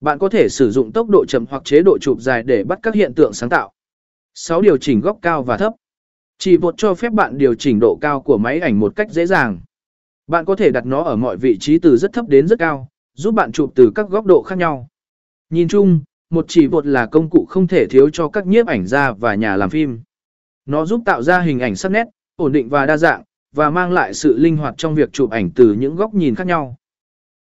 Bạn có thể sử dụng tốc độ chậm hoặc chế độ chụp dài để bắt các hiện tượng sáng tạo. 6. Điều chỉnh góc cao và thấp. Chỉ một cho phép bạn điều chỉnh độ cao của máy ảnh một cách dễ dàng. Bạn có thể đặt nó ở mọi vị trí từ rất thấp đến rất cao, giúp bạn chụp từ các góc độ khác nhau. Nhìn chung, một chỉ vột là công cụ không thể thiếu cho các nhiếp ảnh gia và nhà làm phim. Nó giúp tạo ra hình ảnh sắc nét, ổn định và đa dạng, và mang lại sự linh hoạt trong việc chụp ảnh từ những góc nhìn khác nhau.